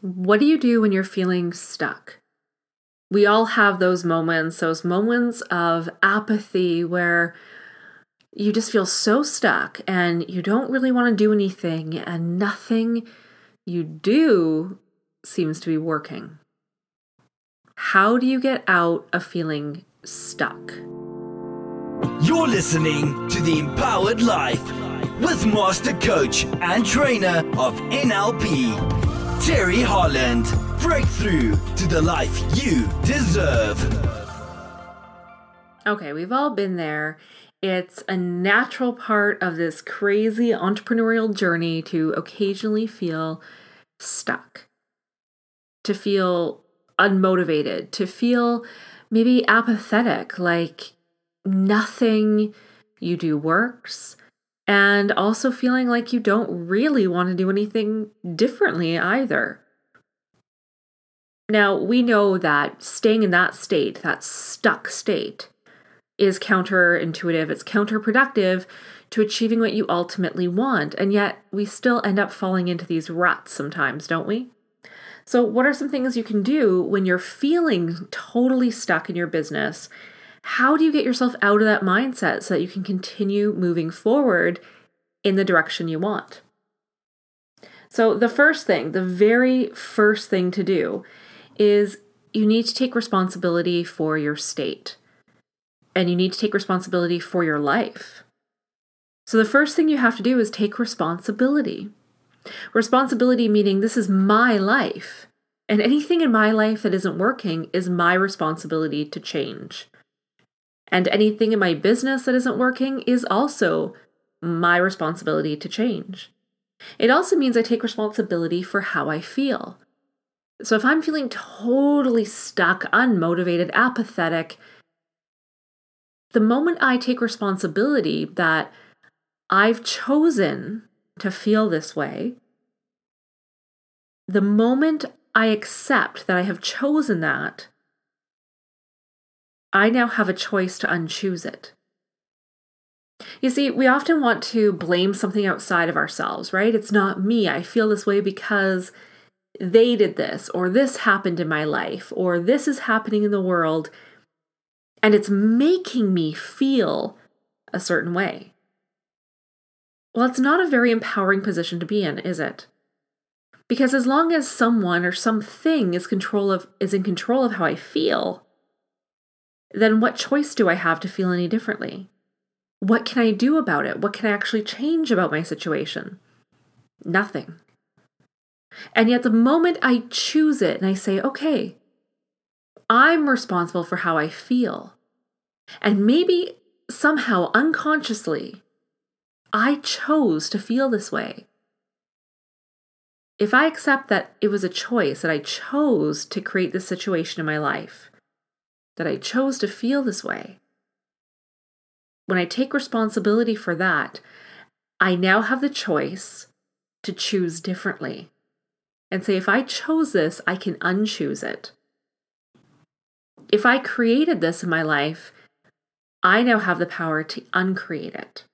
What do you do when you're feeling stuck? We all have those moments, those moments of apathy where you just feel so stuck and you don't really want to do anything, and nothing you do seems to be working. How do you get out of feeling stuck? You're listening to The Empowered Life with Master Coach and Trainer of NLP. Terry Holland. Breakthrough to the life you deserve. Okay, we've all been there. It's a natural part of this crazy entrepreneurial journey to occasionally feel stuck, to feel unmotivated, to feel maybe apathetic, like nothing you do works, and also feeling like you don't really want to do anything differently either. Now, we know that staying in that state, that stuck state, is counterintuitive, it's counterproductive to achieving what you ultimately want, and yet we still end up falling into these ruts sometimes, don't we? So, what are some things you can do when you're feeling totally stuck in your business how do you get yourself out of that mindset so that you can continue moving forward in the direction you want? So, the first thing, the very first thing to do is you need to take responsibility for your state and you need to take responsibility for your life. So, the first thing you have to do is take responsibility. Responsibility meaning this is my life, and anything in my life that isn't working is my responsibility to change. And anything in my business that isn't working is also my responsibility to change. It also means I take responsibility for how I feel. So if I'm feeling totally stuck, unmotivated, apathetic, the moment I take responsibility that I've chosen to feel this way, the moment I accept that I have chosen that, I now have a choice to unchoose it. You see, we often want to blame something outside of ourselves, right? It's not me. I feel this way because they did this, or this happened in my life, or this is happening in the world, and it's making me feel a certain way. Well, it's not a very empowering position to be in, is it? Because as long as someone or something is control of is in control of how I feel, then what choice do I have to feel any differently? What can I do about it? What can I actually change about my situation? Nothing. And yet, the moment I choose it and I say, okay, I'm responsible for how I feel, and maybe somehow unconsciously, I chose to feel this way. If I accept that it was a choice, that I chose to create this situation in my life, that I chose to feel this way. When I take responsibility for that, I now have the choice to choose differently and say, if I chose this, I can unchoose it. If I created this in my life, I now have the power to uncreate it.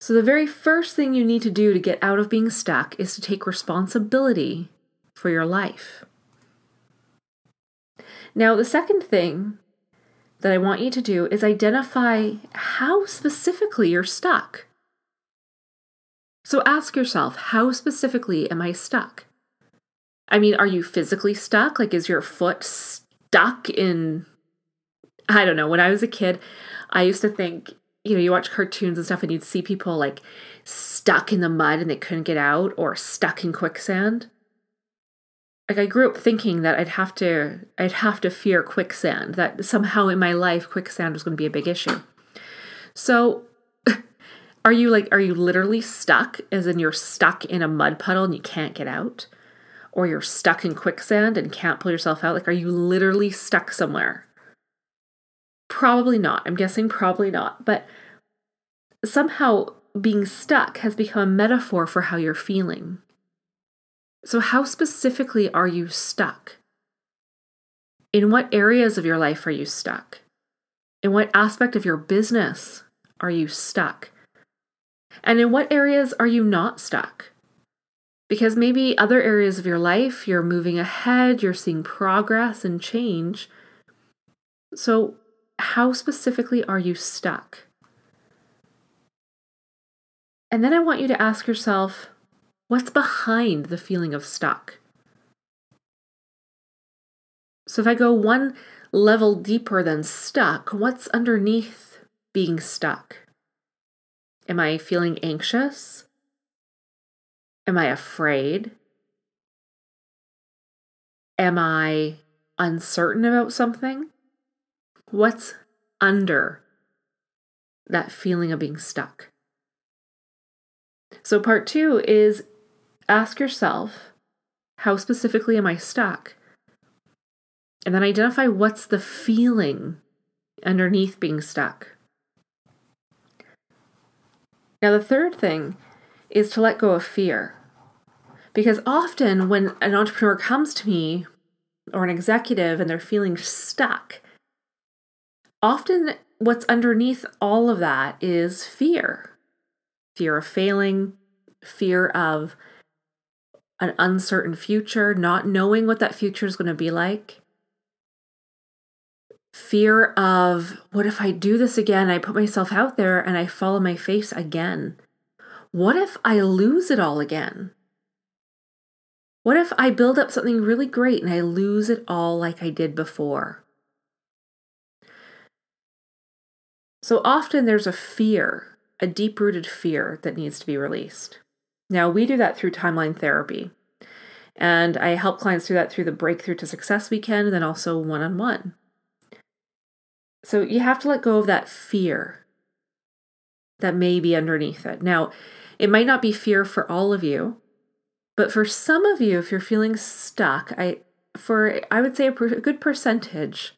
So, the very first thing you need to do to get out of being stuck is to take responsibility for your life. Now, the second thing that I want you to do is identify how specifically you're stuck. So ask yourself, how specifically am I stuck? I mean, are you physically stuck? Like, is your foot stuck in, I don't know, when I was a kid, I used to think, you know, you watch cartoons and stuff and you'd see people like stuck in the mud and they couldn't get out or stuck in quicksand like I grew up thinking that I'd have to I'd have to fear quicksand that somehow in my life quicksand was going to be a big issue. So are you like are you literally stuck as in you're stuck in a mud puddle and you can't get out or you're stuck in quicksand and can't pull yourself out like are you literally stuck somewhere? Probably not. I'm guessing probably not, but somehow being stuck has become a metaphor for how you're feeling. So, how specifically are you stuck? In what areas of your life are you stuck? In what aspect of your business are you stuck? And in what areas are you not stuck? Because maybe other areas of your life, you're moving ahead, you're seeing progress and change. So, how specifically are you stuck? And then I want you to ask yourself what's behind the feeling of stuck? So, if I go one level deeper than stuck, what's underneath being stuck? Am I feeling anxious? Am I afraid? Am I uncertain about something? What's under that feeling of being stuck? So, part two is ask yourself how specifically am I stuck? And then identify what's the feeling underneath being stuck. Now, the third thing is to let go of fear. Because often when an entrepreneur comes to me or an executive and they're feeling stuck, often what's underneath all of that is fear fear of failing, fear of an uncertain future, not knowing what that future is going to be like, fear of what if I do this again? I put myself out there and I fall on my face again. What if I lose it all again? What if I build up something really great and I lose it all like I did before? So often there's a fear a deep rooted fear that needs to be released. Now, we do that through timeline therapy. And I help clients do that through the Breakthrough to Success weekend and then also one on one. So you have to let go of that fear that may be underneath it. Now, it might not be fear for all of you, but for some of you, if you're feeling stuck, I for I would say a, per, a good percentage,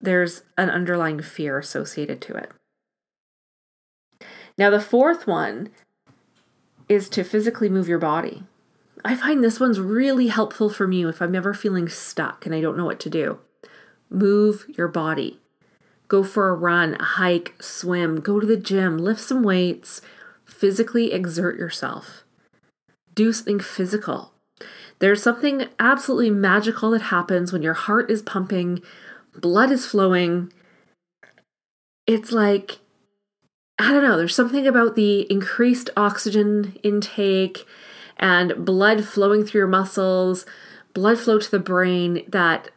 there's an underlying fear associated to it. Now, the fourth one is to physically move your body. I find this one's really helpful for me if I'm ever feeling stuck and I don't know what to do. Move your body. Go for a run, a hike, swim, go to the gym, lift some weights, physically exert yourself. Do something physical. There's something absolutely magical that happens when your heart is pumping, blood is flowing. It's like I don't know, there's something about the increased oxygen intake and blood flowing through your muscles, blood flow to the brain that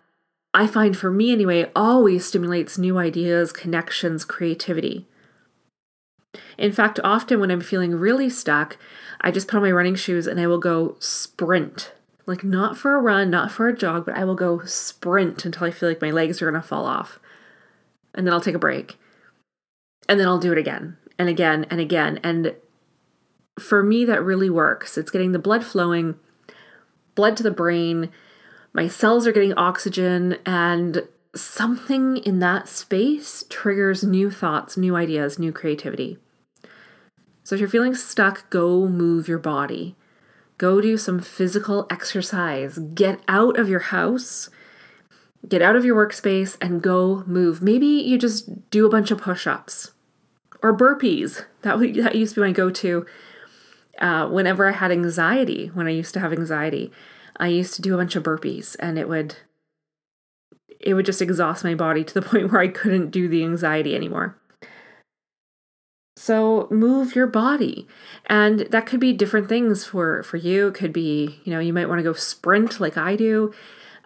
I find for me anyway always stimulates new ideas, connections, creativity. In fact, often when I'm feeling really stuck, I just put on my running shoes and I will go sprint. Like, not for a run, not for a jog, but I will go sprint until I feel like my legs are to fall off. And then I'll take a break and then I'll do it again and again and again. And for me, that really works. It's getting the blood flowing, blood to the brain. My cells are getting oxygen, and something in that space triggers new thoughts, new ideas, new creativity. So if you're feeling stuck, go move your body. Go do some physical exercise. Get out of your house, get out of your workspace, and go move. Maybe you just do a bunch of push ups or burpees. That that used to be my go-to. Uh, whenever I had anxiety, when I used to have anxiety, I used to do a bunch of burpees, and it would it would just exhaust my body to the point where I couldn't do the anxiety anymore. So move your body. And that could be different things for for you. It could be, you know, you might want to go sprint like I do.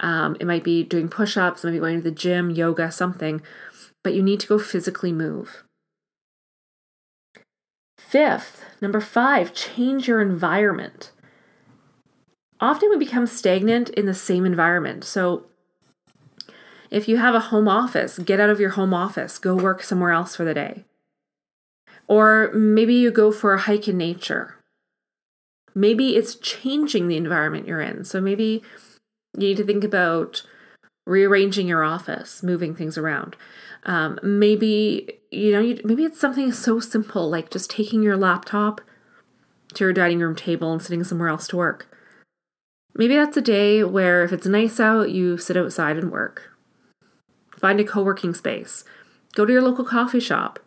Um, it might be doing push-ups, maybe going to the gym, yoga, something. But you need to go physically move. Fifth, number five, change your environment. Often we become stagnant in the same environment. So if you have a home office, get out of your home office, go work somewhere else for the day. Or maybe you go for a hike in nature. Maybe it's changing the environment you're in. So maybe you need to think about rearranging your office, moving things around. Um, maybe you know, you, maybe it's something so simple like just taking your laptop to your dining room table and sitting somewhere else to work. Maybe that's a day where if it's nice out, you sit outside and work. Find a co working space. Go to your local coffee shop.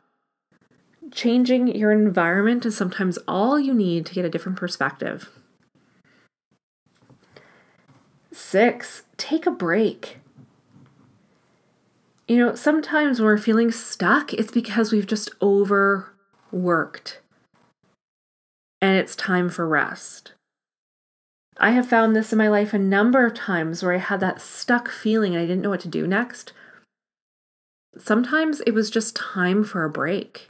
Changing your environment is sometimes all you need to get a different perspective. Six, take a break. You know, sometimes when we're feeling stuck, it's because we've just overworked and it's time for rest. I have found this in my life a number of times where I had that stuck feeling and I didn't know what to do next. Sometimes it was just time for a break.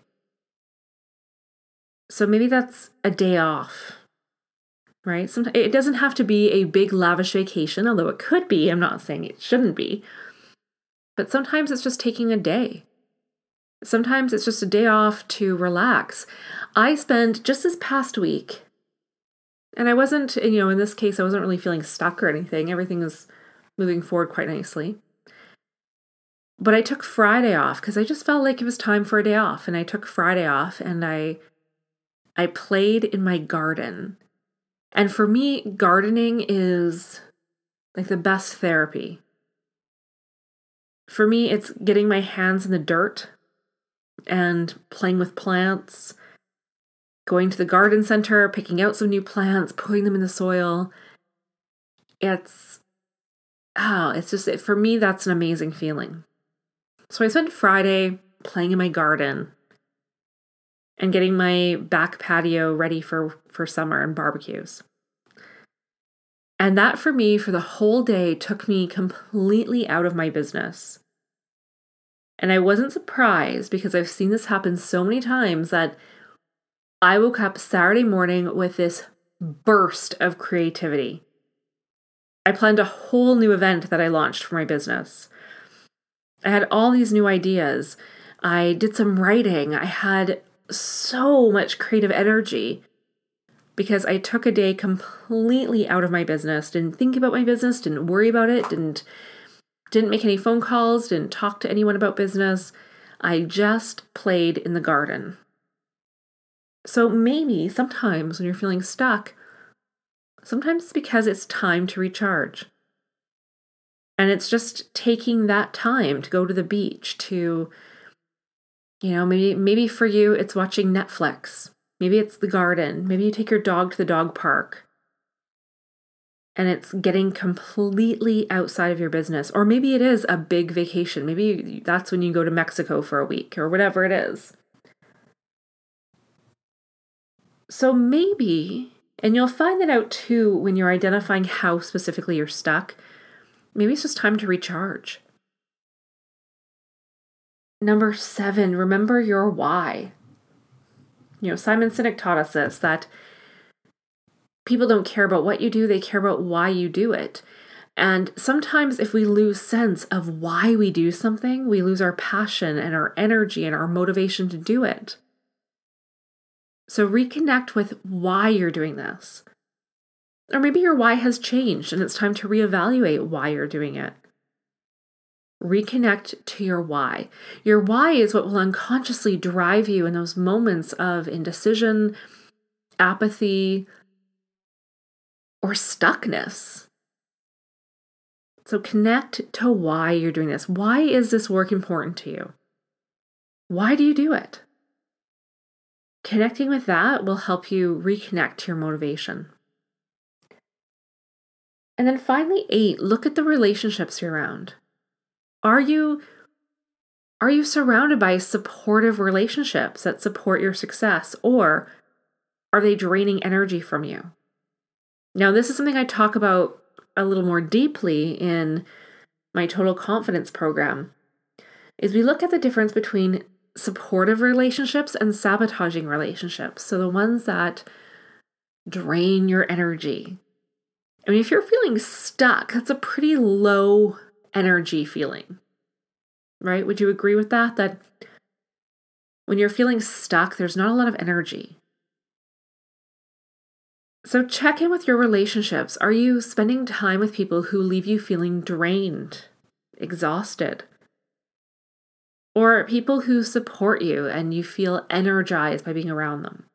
So maybe that's a day off, right? Sometimes it doesn't have to be a big lavish vacation, although it could be. I'm not saying it shouldn't be. But sometimes it's just taking a day. Sometimes it's just a day off to relax. I spent just this past week, and I wasn't, you know, in this case, I wasn't really feeling stuck or anything. Everything was moving forward quite nicely. But I took Friday off because I just felt like it was time for a day off. And I took Friday off and I I played in my garden. And for me, gardening is like the best therapy. For me, it's getting my hands in the dirt and playing with plants, going to the garden center, picking out some new plants, putting them in the soil. It's oh, it's just for me that's an amazing feeling. So I spent Friday playing in my garden and getting my back patio ready for for summer and barbecues. And that for me for the whole day took me completely out of my business. And I wasn't surprised because I've seen this happen so many times that I woke up Saturday morning with this burst of creativity. I planned a whole new event that I launched for my business. I had all these new ideas. I did some writing. I had so much creative energy because I took a day completely out of my business, didn't think about my business, didn't worry about it, didn't didn't make any phone calls, didn't talk to anyone about business. I just played in the garden. So maybe sometimes when you're feeling stuck, sometimes it's because it's time to recharge. And it's just taking that time to go to the beach, to, you know, maybe maybe for you it's watching Netflix. Maybe it's the garden. Maybe you take your dog to the dog park and it's getting completely outside of your business. Or maybe it is a big vacation. Maybe that's when you go to Mexico for a week or whatever it is. So maybe, and you'll find that out too when you're identifying how specifically you're stuck, maybe it's just time to recharge. Number seven, remember your why. You know, Simon Sinek taught us this that people don't care about what you do, they care about why you do it. And sometimes, if we lose sense of why we do something, we lose our passion and our energy and our motivation to do it. So, reconnect with why you're doing this. Or maybe your why has changed and it's time to reevaluate why you're doing it. Reconnect to your why. Your why is what will unconsciously drive you in those moments of indecision, apathy, or stuckness. So connect to why you're doing this. Why is this work important to you? Why do you do it? Connecting with that will help you reconnect to your motivation. And then finally, eight, look at the relationships you're around. Are you are you surrounded by supportive relationships that support your success or are they draining energy from you? Now, this is something I talk about a little more deeply in my total confidence program. Is we look at the difference between supportive relationships and sabotaging relationships. So the ones that drain your energy. I mean, if you're feeling stuck, that's a pretty low energy feeling. Right? Would you agree with that? That when you're feeling stuck, there's not a lot of energy. So check in with your relationships. Are you spending time with people who leave you feeling drained, exhausted? Or people who support you and you feel energized by being around them?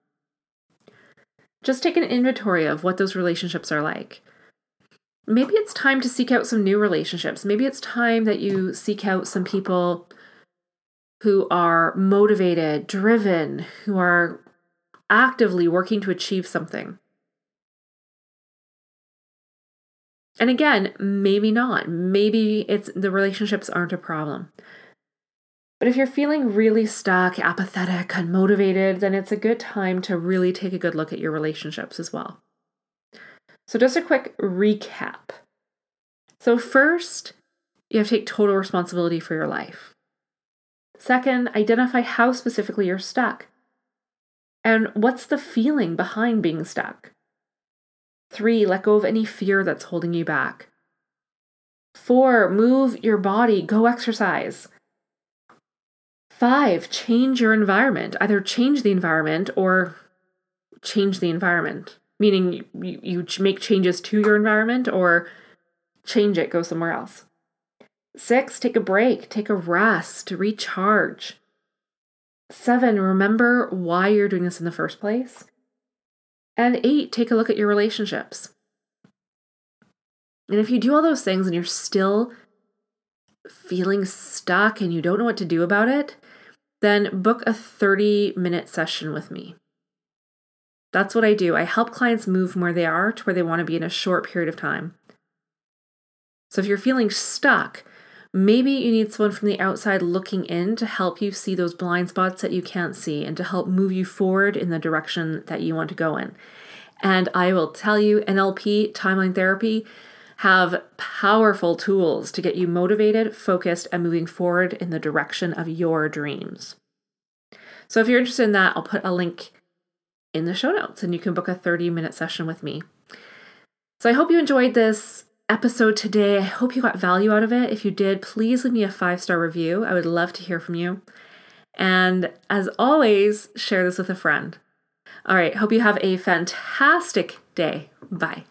Just take an inventory of what those relationships are like. Maybe it's time to seek out some new relationships. Maybe it's time that you seek out some people who are motivated, driven, who are actively working to achieve something. And again, maybe not. Maybe it's the relationships aren't a problem. But if you're feeling really stuck, apathetic, unmotivated, then it's a good time to really take a good look at your relationships as well. So, just a quick recap. So, first, you have to take total responsibility for your life. Second, identify how specifically you're stuck. And what's the feeling behind being stuck? Three, let go of any fear that's holding you back. Four, move your body, go exercise. Five, change your environment. Either change the environment or change the environment, meaning you, you make changes to your environment or change it, go somewhere else. Six, take a break, take a rest, recharge. Seven, remember why you're doing this in the first place. And eight, take a look at your relationships. And if you do all those things and you're still feeling stuck and you don't know what to do about it, then book a 30 minute session with me. That's what I do. I help clients move from where they are to where they want to be in a short period of time. So if you're feeling stuck, maybe you need someone from the outside looking in to help you see those blind spots that you can't see and to help move you forward in the direction that you want to go in. And I will tell you, NLP, timeline therapy, have powerful tools to get you motivated, focused, and moving forward in the direction of your dreams. So if you're interested in that, I'll put a link in the show notes and you can book a 30 minute session with me. So I hope you enjoyed this episode today. I hope you got value out of it. If you did, please leave me a five star review. I would love to hear from you. And as always, share this with a friend. All right, hope you have a fantastic day. Bye.